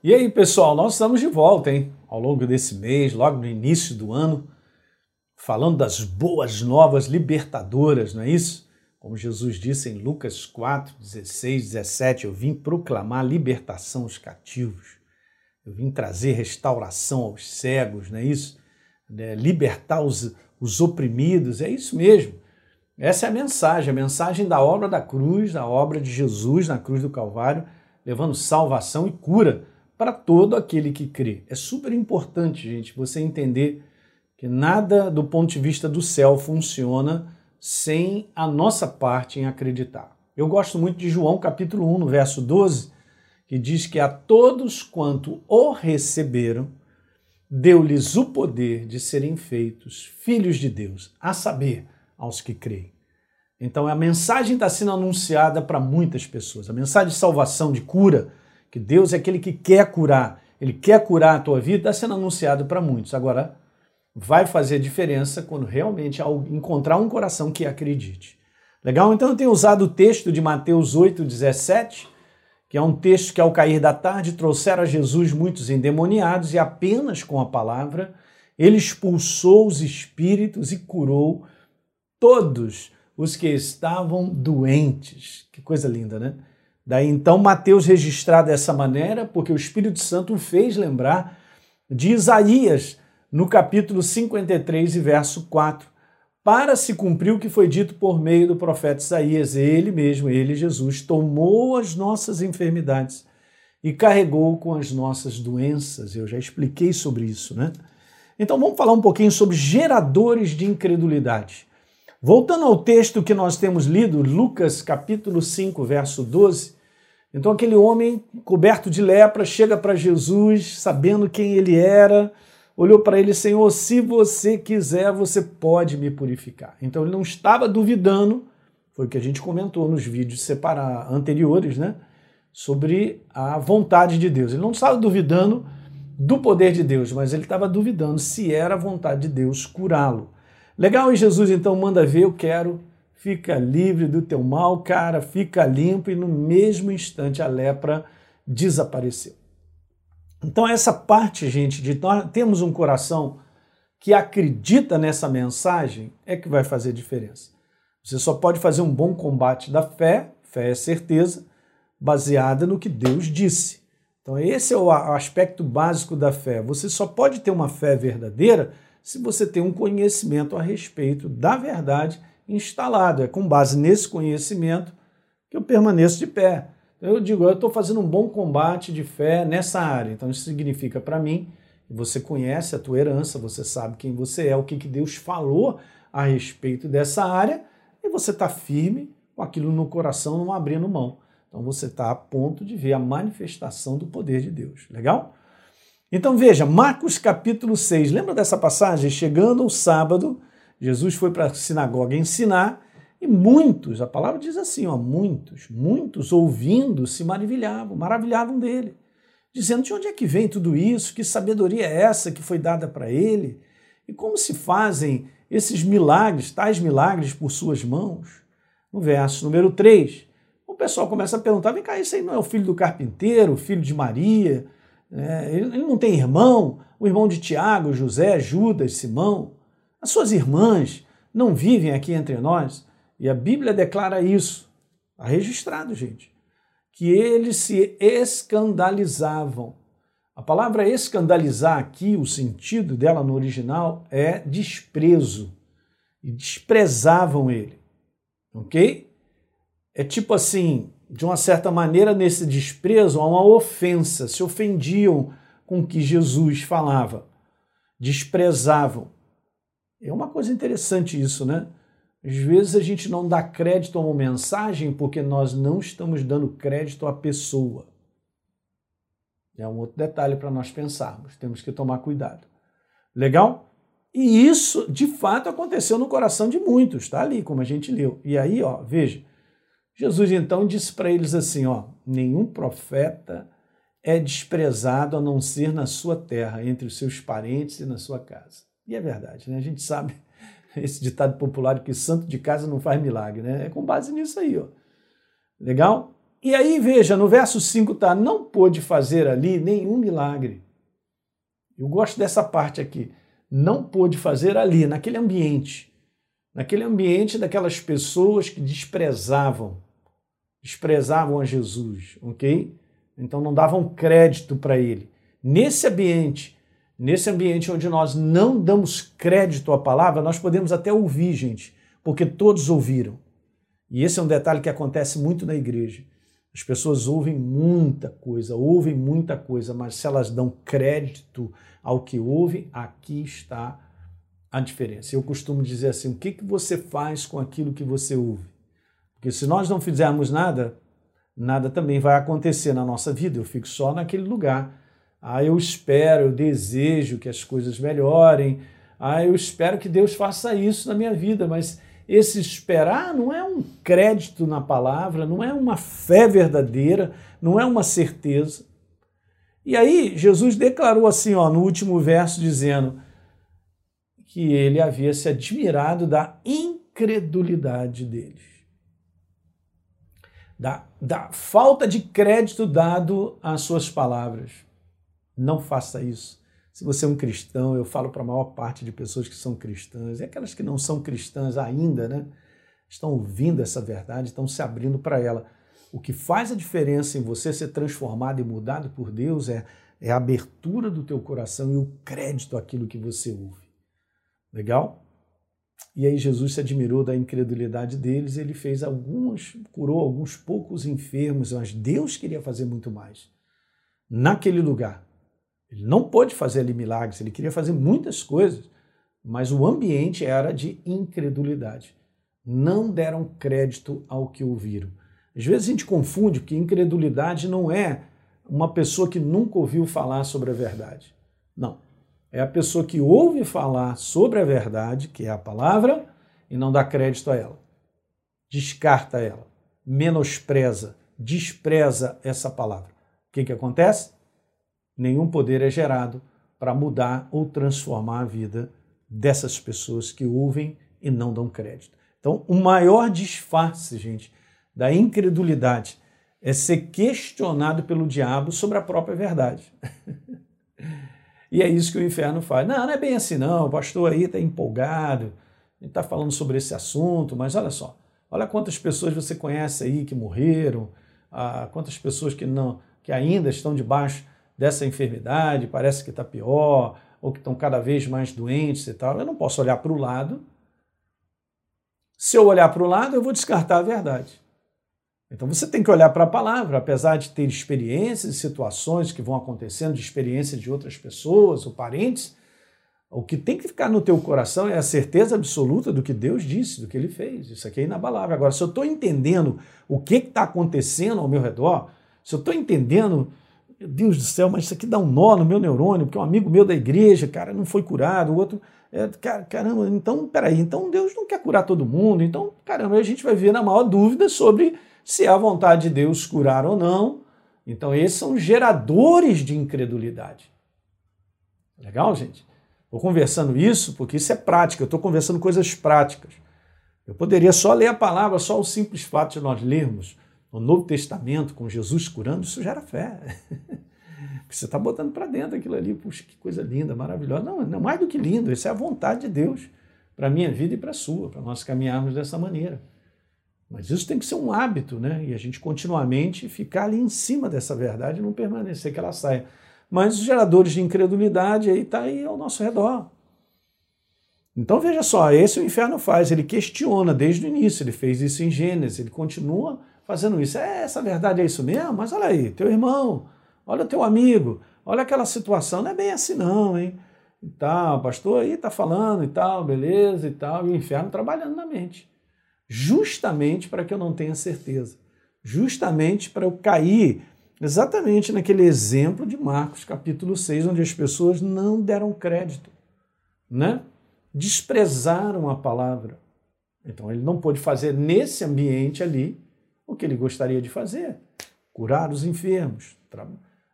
E aí, pessoal, nós estamos de volta, hein? Ao longo desse mês, logo no início do ano, falando das boas novas libertadoras, não é isso? Como Jesus disse em Lucas 4, 16, 17, eu vim proclamar libertação aos cativos, eu vim trazer restauração aos cegos, não é isso? É, libertar os, os oprimidos, é isso mesmo. Essa é a mensagem, a mensagem da obra da cruz, da obra de Jesus na cruz do Calvário, levando salvação e cura para todo aquele que crê. É super importante, gente, você entender que nada do ponto de vista do céu funciona sem a nossa parte em acreditar. Eu gosto muito de João capítulo 1, no verso 12, que diz que a todos quanto o receberam, deu-lhes o poder de serem feitos filhos de Deus, a saber, aos que creem. Então a mensagem está sendo anunciada para muitas pessoas. A mensagem de salvação, de cura, que Deus é aquele que quer curar, ele quer curar a tua vida, está sendo anunciado para muitos. Agora, vai fazer diferença quando realmente encontrar um coração que acredite. Legal? Então eu tenho usado o texto de Mateus 8, 17, que é um texto que ao cair da tarde trouxeram a Jesus muitos endemoniados e apenas com a palavra ele expulsou os espíritos e curou todos os que estavam doentes. Que coisa linda, né? Daí então Mateus registrar dessa maneira, porque o Espírito Santo o fez lembrar de Isaías, no capítulo 53 e verso 4, para se cumprir o que foi dito por meio do profeta Isaías. Ele mesmo, ele, Jesus, tomou as nossas enfermidades e carregou com as nossas doenças. Eu já expliquei sobre isso, né? Então vamos falar um pouquinho sobre geradores de incredulidade. Voltando ao texto que nós temos lido, Lucas capítulo 5, verso 12, então aquele homem coberto de lepra chega para Jesus, sabendo quem ele era, olhou para ele, Senhor, se você quiser, você pode me purificar. Então ele não estava duvidando, foi o que a gente comentou nos vídeos separar, anteriores, né? Sobre a vontade de Deus. Ele não estava duvidando do poder de Deus, mas ele estava duvidando se era a vontade de Deus curá-lo. Legal, e Jesus então manda ver, eu quero fica livre do teu mal, cara, fica limpo, e no mesmo instante a lepra desapareceu. Então, essa parte, gente, de nós temos um coração que acredita nessa mensagem é que vai fazer diferença. Você só pode fazer um bom combate da fé, fé é certeza, baseada no que Deus disse. Então, esse é o aspecto básico da fé. Você só pode ter uma fé verdadeira se você tem um conhecimento a respeito da verdade instalado. É com base nesse conhecimento que eu permaneço de pé. Então, eu digo, eu estou fazendo um bom combate de fé nessa área. Então isso significa para mim, você conhece a tua herança, você sabe quem você é, o que, que Deus falou a respeito dessa área, e você está firme com aquilo no coração, não abrindo mão. Então você está a ponto de ver a manifestação do poder de Deus. Legal? Então veja, Marcos capítulo 6. Lembra dessa passagem? Chegando o sábado, Jesus foi para a sinagoga ensinar e muitos, a palavra diz assim, ó, muitos, muitos ouvindo se maravilhavam, maravilhavam dele, dizendo de onde é que vem tudo isso, que sabedoria é essa que foi dada para ele e como se fazem esses milagres, tais milagres por suas mãos. No verso número 3, o pessoal começa a perguntar: vem cá, esse aí não é o filho do carpinteiro, filho de Maria? É, ele não tem irmão? O irmão de Tiago, José, Judas, Simão? As suas irmãs não vivem aqui entre nós? E a Bíblia declara isso. Está registrado, gente. Que eles se escandalizavam. A palavra escandalizar aqui, o sentido dela no original é desprezo. E desprezavam ele. Ok? É tipo assim, de uma certa maneira, nesse desprezo, há uma ofensa. Se ofendiam com o que Jesus falava. Desprezavam. É uma coisa interessante isso, né? Às vezes a gente não dá crédito a uma mensagem porque nós não estamos dando crédito à pessoa. É um outro detalhe para nós pensarmos. Temos que tomar cuidado. Legal? E isso, de fato, aconteceu no coração de muitos, está ali, como a gente leu. E aí, ó, veja, Jesus então disse para eles assim, ó, nenhum profeta é desprezado a não ser na sua terra, entre os seus parentes e na sua casa. E é verdade, né? A gente sabe esse ditado popular que santo de casa não faz milagre, né? É com base nisso aí, ó. Legal? e aí veja, no verso 5 tá, não pôde fazer ali nenhum milagre. Eu gosto dessa parte aqui. Não pôde fazer ali, naquele ambiente. Naquele ambiente daquelas pessoas que desprezavam, desprezavam a Jesus, ok? Então não davam crédito para ele. Nesse ambiente, nesse ambiente onde nós não damos crédito à palavra, nós podemos até ouvir, gente, porque todos ouviram. E esse é um detalhe que acontece muito na igreja. As pessoas ouvem muita coisa, ouvem muita coisa, mas se elas dão crédito ao que ouvem, aqui está a diferença. Eu costumo dizer assim: o que, que você faz com aquilo que você ouve? Porque se nós não fizermos nada, nada também vai acontecer na nossa vida. Eu fico só naquele lugar. Ah, eu espero, eu desejo que as coisas melhorem. Ah, eu espero que Deus faça isso na minha vida, mas esse esperar não é um crédito na palavra, não é uma fé verdadeira, não é uma certeza. E aí Jesus declarou assim, ó, no último verso, dizendo que ele havia se admirado da incredulidade deles. Da, da falta de crédito dado às suas palavras. Não faça isso. Se você é um cristão, eu falo para a maior parte de pessoas que são cristãs, e aquelas que não são cristãs ainda, né? Estão ouvindo essa verdade, estão se abrindo para ela. O que faz a diferença em você ser transformado e mudado por Deus é, é a abertura do teu coração e o crédito àquilo que você ouve. Legal? E aí Jesus se admirou da incredulidade deles, ele fez algumas, curou alguns poucos enfermos, mas Deus queria fazer muito mais. Naquele lugar, ele não pôde fazer ali milagres, ele queria fazer muitas coisas, mas o ambiente era de incredulidade. Não deram crédito ao que ouviram. Às vezes a gente confunde, porque incredulidade não é uma pessoa que nunca ouviu falar sobre a verdade. Não. É a pessoa que ouve falar sobre a verdade, que é a palavra, e não dá crédito a ela. Descarta ela, menospreza, despreza essa palavra. O que, que acontece? Nenhum poder é gerado para mudar ou transformar a vida dessas pessoas que ouvem e não dão crédito. Então, o maior disfarce, gente, da incredulidade é ser questionado pelo diabo sobre a própria verdade. e é isso que o inferno faz. Não, não é bem assim não, o pastor aí está empolgado, ele está falando sobre esse assunto, mas olha só, olha quantas pessoas você conhece aí que morreram, ah, quantas pessoas que não, que ainda estão debaixo dessa enfermidade, parece que está pior, ou que estão cada vez mais doentes e tal. Eu não posso olhar para o lado. Se eu olhar para o lado, eu vou descartar a verdade. Então você tem que olhar para a palavra, apesar de ter experiências e situações que vão acontecendo, de experiências de outras pessoas ou parentes, o que tem que ficar no teu coração é a certeza absoluta do que Deus disse, do que Ele fez. Isso aqui é inabalável. Agora, se eu estou entendendo o que está acontecendo ao meu redor, se eu estou entendendo meu Deus do céu, mas isso aqui dá um nó no meu neurônio, porque um amigo meu da igreja, cara, não foi curado, o outro, é, caramba, então, peraí, então Deus não quer curar todo mundo, então, caramba, a gente vai ver na maior dúvida sobre se é a vontade de Deus curar ou não. Então, esses são geradores de incredulidade. Legal, gente? Estou conversando isso porque isso é prática, eu estou conversando coisas práticas. Eu poderia só ler a palavra, só o simples fato de nós lermos no Novo Testamento, com Jesus curando, isso gera fé. Você está botando para dentro aquilo ali, puxa, que coisa linda, maravilhosa. Não, não mais do que lindo, isso é a vontade de Deus para a minha vida e para a sua, para nós caminharmos dessa maneira. Mas isso tem que ser um hábito, né? E a gente continuamente ficar ali em cima dessa verdade e não permanecer que ela saia. Mas os geradores de incredulidade aí está aí ao nosso redor. Então veja só, esse o inferno faz, ele questiona desde o início, ele fez isso em Gênesis, ele continua fazendo isso. É, essa verdade é isso mesmo? Mas olha aí, teu irmão, olha teu amigo, olha aquela situação, não é bem assim não, hein? E tal, pastor aí tá falando e tal, beleza e tal, e o inferno trabalhando na mente. Justamente para que eu não tenha certeza. Justamente para eu cair exatamente naquele exemplo de Marcos capítulo 6, onde as pessoas não deram crédito, né? Desprezaram a palavra. Então ele não pôde fazer nesse ambiente ali o que ele gostaria de fazer: curar os enfermos,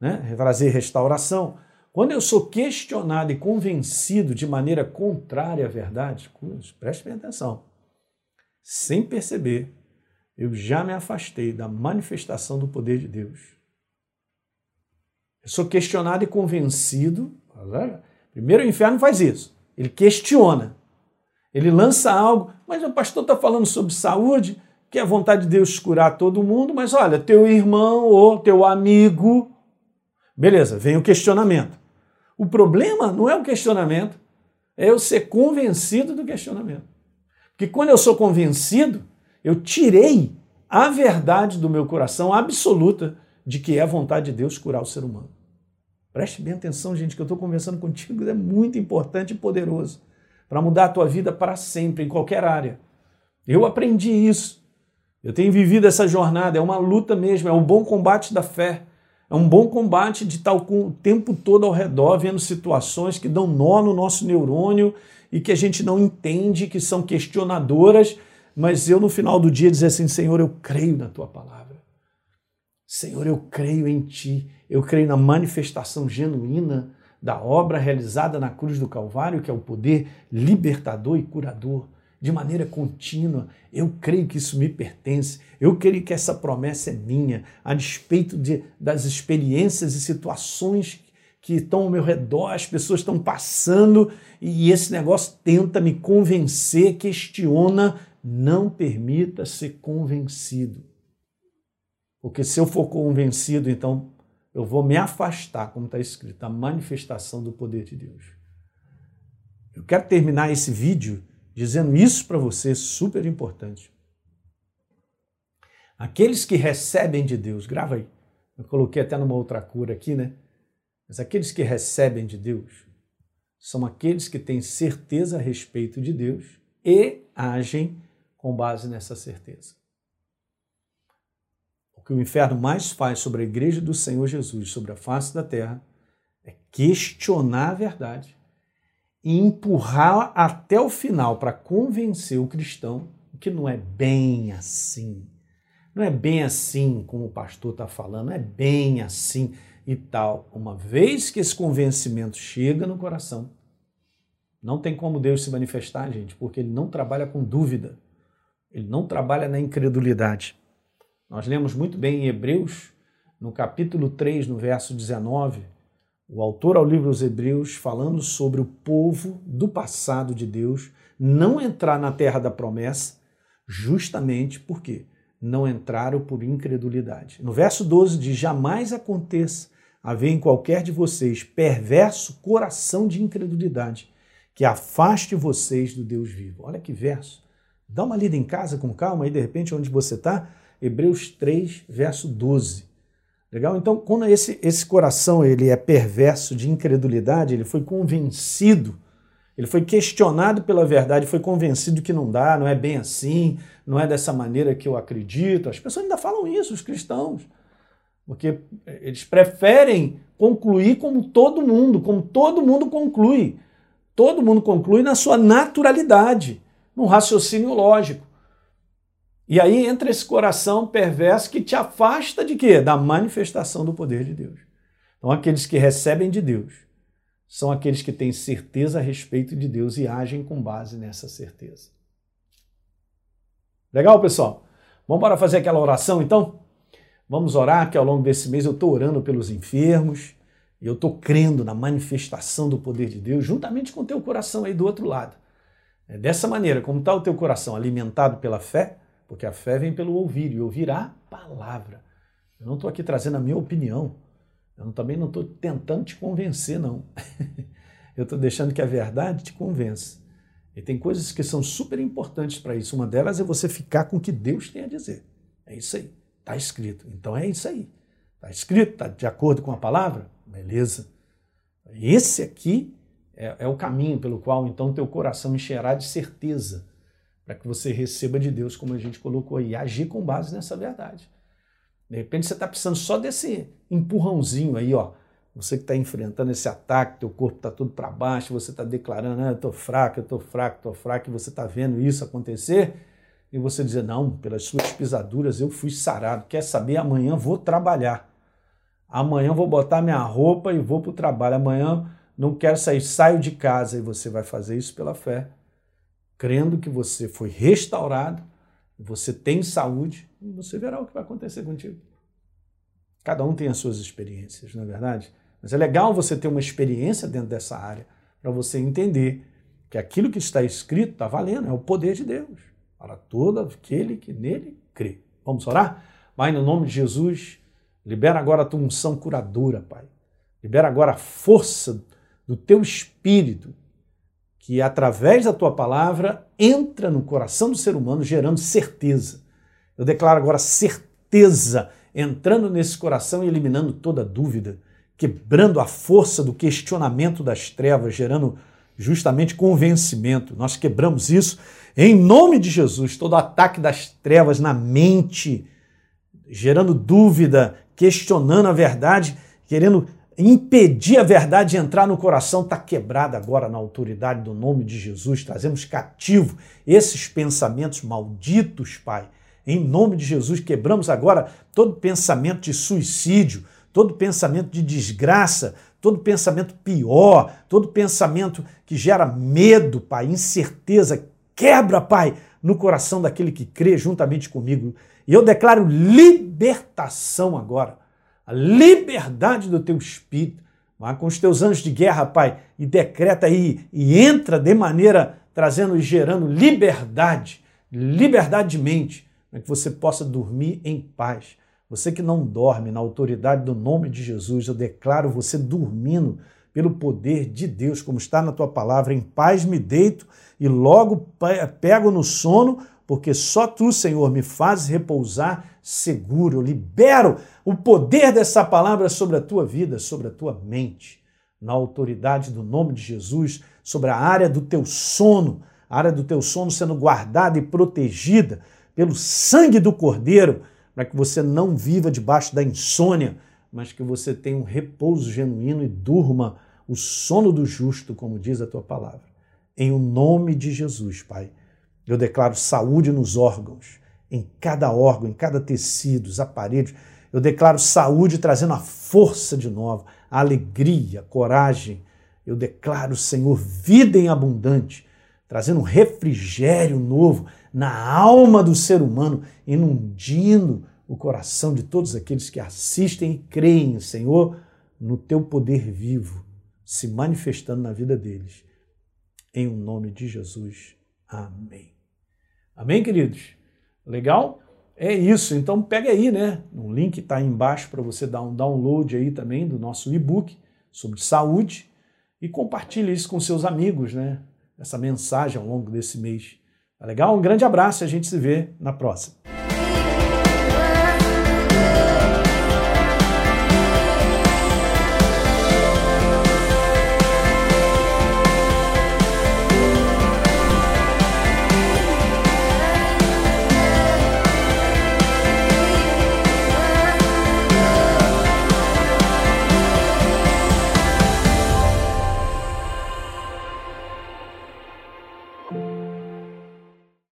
né? trazer restauração. Quando eu sou questionado e convencido de maneira contrária à verdade, preste bem atenção, sem perceber, eu já me afastei da manifestação do poder de Deus. Eu sou questionado e convencido. Primeiro o inferno faz isso. Ele questiona. Ele lança algo, mas o pastor está falando sobre saúde, que é a vontade de Deus curar todo mundo, mas olha, teu irmão ou teu amigo. Beleza, vem o questionamento. O problema não é o questionamento, é eu ser convencido do questionamento. Porque quando eu sou convencido, eu tirei a verdade do meu coração absoluta de que é a vontade de Deus curar o ser humano. Preste bem atenção, gente, que eu estou conversando contigo é muito importante e poderoso para mudar a tua vida para sempre, em qualquer área. Eu aprendi isso. Eu tenho vivido essa jornada, é uma luta mesmo, é um bom combate da fé. É um bom combate de estar o tempo todo ao redor, vendo situações que dão nó no nosso neurônio e que a gente não entende, que são questionadoras mas eu no final do dia dizer assim: Senhor, eu creio na tua palavra. Senhor, eu creio em ti. Eu creio na manifestação genuína da obra realizada na cruz do Calvário, que é o poder libertador e curador, de maneira contínua. Eu creio que isso me pertence. Eu creio que essa promessa é minha, a despeito de, das experiências e situações que estão ao meu redor, as pessoas estão passando e esse negócio tenta me convencer, questiona, não permita ser convencido. Porque se eu for convencido, então eu vou me afastar, como está escrito, da manifestação do poder de Deus. Eu quero terminar esse vídeo dizendo isso para você, super importante. Aqueles que recebem de Deus, grava aí, eu coloquei até numa outra cura aqui, né? Mas aqueles que recebem de Deus são aqueles que têm certeza a respeito de Deus e agem com base nessa certeza. O que o inferno mais faz sobre a igreja do Senhor Jesus, sobre a face da terra, é questionar a verdade e empurrar até o final para convencer o cristão que não é bem assim. Não é bem assim como o pastor está falando, não é bem assim e tal. Uma vez que esse convencimento chega no coração, não tem como Deus se manifestar, gente, porque ele não trabalha com dúvida. Ele não trabalha na incredulidade. Nós lemos muito bem em Hebreus, no capítulo 3, no verso 19, o autor ao livro dos Hebreus falando sobre o povo do passado de Deus não entrar na terra da promessa, justamente porque não entraram por incredulidade. No verso 12 diz: Jamais aconteça haver em qualquer de vocês perverso coração de incredulidade que afaste vocês do Deus vivo. Olha que verso. Dá uma lida em casa com calma aí, de repente, onde você está. Hebreus 3, verso 12. Legal? Então, quando esse, esse coração ele é perverso de incredulidade, ele foi convencido, ele foi questionado pela verdade, foi convencido que não dá, não é bem assim, não é dessa maneira que eu acredito. As pessoas ainda falam isso, os cristãos, porque eles preferem concluir como todo mundo, como todo mundo conclui. Todo mundo conclui na sua naturalidade num raciocínio lógico. E aí entra esse coração perverso que te afasta de quê? Da manifestação do poder de Deus. Então, aqueles que recebem de Deus são aqueles que têm certeza a respeito de Deus e agem com base nessa certeza. Legal, pessoal? Vamos para fazer aquela oração então? Vamos orar, que ao longo desse mês eu estou orando pelos enfermos, e eu estou crendo na manifestação do poder de Deus, juntamente com o teu coração aí do outro lado. É dessa maneira, como está o teu coração alimentado pela fé, porque a fé vem pelo ouvir e ouvir a palavra. Eu não estou aqui trazendo a minha opinião, eu também não estou tentando te convencer, não. eu estou deixando que a verdade te convença. E tem coisas que são super importantes para isso. Uma delas é você ficar com o que Deus tem a dizer. É isso aí. Está escrito. Então é isso aí. Está escrito, está de acordo com a palavra? Beleza. Esse aqui é, é o caminho pelo qual então teu coração encherá de certeza para que você receba de Deus, como a gente colocou aí, agir com base nessa verdade. De repente você está precisando só desse empurrãozinho aí, ó. Você que está enfrentando esse ataque, teu corpo está tudo para baixo, você está declarando, ah, eu estou fraco, eu estou fraco, estou fraco, e você está vendo isso acontecer, e você dizer, não, pelas suas pisaduras eu fui sarado. Quer saber? Amanhã vou trabalhar. Amanhã vou botar minha roupa e vou para o trabalho. Amanhã não quero sair, saio de casa e você vai fazer isso pela fé, crendo que você foi restaurado você tem saúde, você verá o que vai acontecer contigo. Cada um tem as suas experiências, não é verdade? Mas é legal você ter uma experiência dentro dessa área para você entender que aquilo que está escrito está valendo, é o poder de Deus para todo aquele que nele crê. Vamos orar? Pai, no nome de Jesus, libera agora a tua unção curadora, Pai. Libera agora a força do teu espírito, que através da tua palavra entra no coração do ser humano, gerando certeza. Eu declaro agora certeza entrando nesse coração e eliminando toda dúvida, quebrando a força do questionamento das trevas, gerando justamente convencimento. Nós quebramos isso em nome de Jesus. Todo ataque das trevas na mente, gerando dúvida, questionando a verdade, querendo impedir a verdade de entrar no coração, está quebrada agora na autoridade do nome de Jesus. Trazemos cativo esses pensamentos malditos, Pai. Em nome de Jesus, quebramos agora todo pensamento de suicídio, todo pensamento de desgraça, todo pensamento pior, todo pensamento que gera medo, Pai, incerteza, quebra, Pai, no coração daquele que crê juntamente comigo. E eu declaro libertação agora, a liberdade do teu espírito. Vá com os teus anjos de guerra, Pai, e decreta aí, e entra de maneira trazendo e gerando liberdade, liberdade de mente, para que você possa dormir em paz você que não dorme na autoridade do nome de Jesus, eu declaro você dormindo pelo poder de Deus, como está na tua palavra, em paz me deito e logo pego no sono, porque só tu, Senhor, me fazes repousar seguro. Eu libero o poder dessa palavra sobre a tua vida, sobre a tua mente, na autoridade do nome de Jesus, sobre a área do teu sono, a área do teu sono sendo guardada e protegida pelo sangue do Cordeiro para que você não viva debaixo da insônia, mas que você tenha um repouso genuíno e durma o sono do justo, como diz a tua palavra. Em o nome de Jesus, Pai, eu declaro saúde nos órgãos, em cada órgão, em cada tecido, os aparelhos. Eu declaro saúde trazendo a força de novo, a alegria, a coragem. Eu declaro, Senhor, vida em abundante, trazendo um refrigério novo, na alma do ser humano, inundindo o coração de todos aqueles que assistem e creem, Senhor, no teu poder vivo, se manifestando na vida deles. Em o nome de Jesus. Amém. Amém, queridos? Legal? É isso. Então pega aí, né? O link está embaixo para você dar um download aí também do nosso e-book sobre saúde e compartilhe isso com seus amigos, né? Essa mensagem ao longo desse mês. Tá legal? Um grande abraço e a gente se vê na próxima.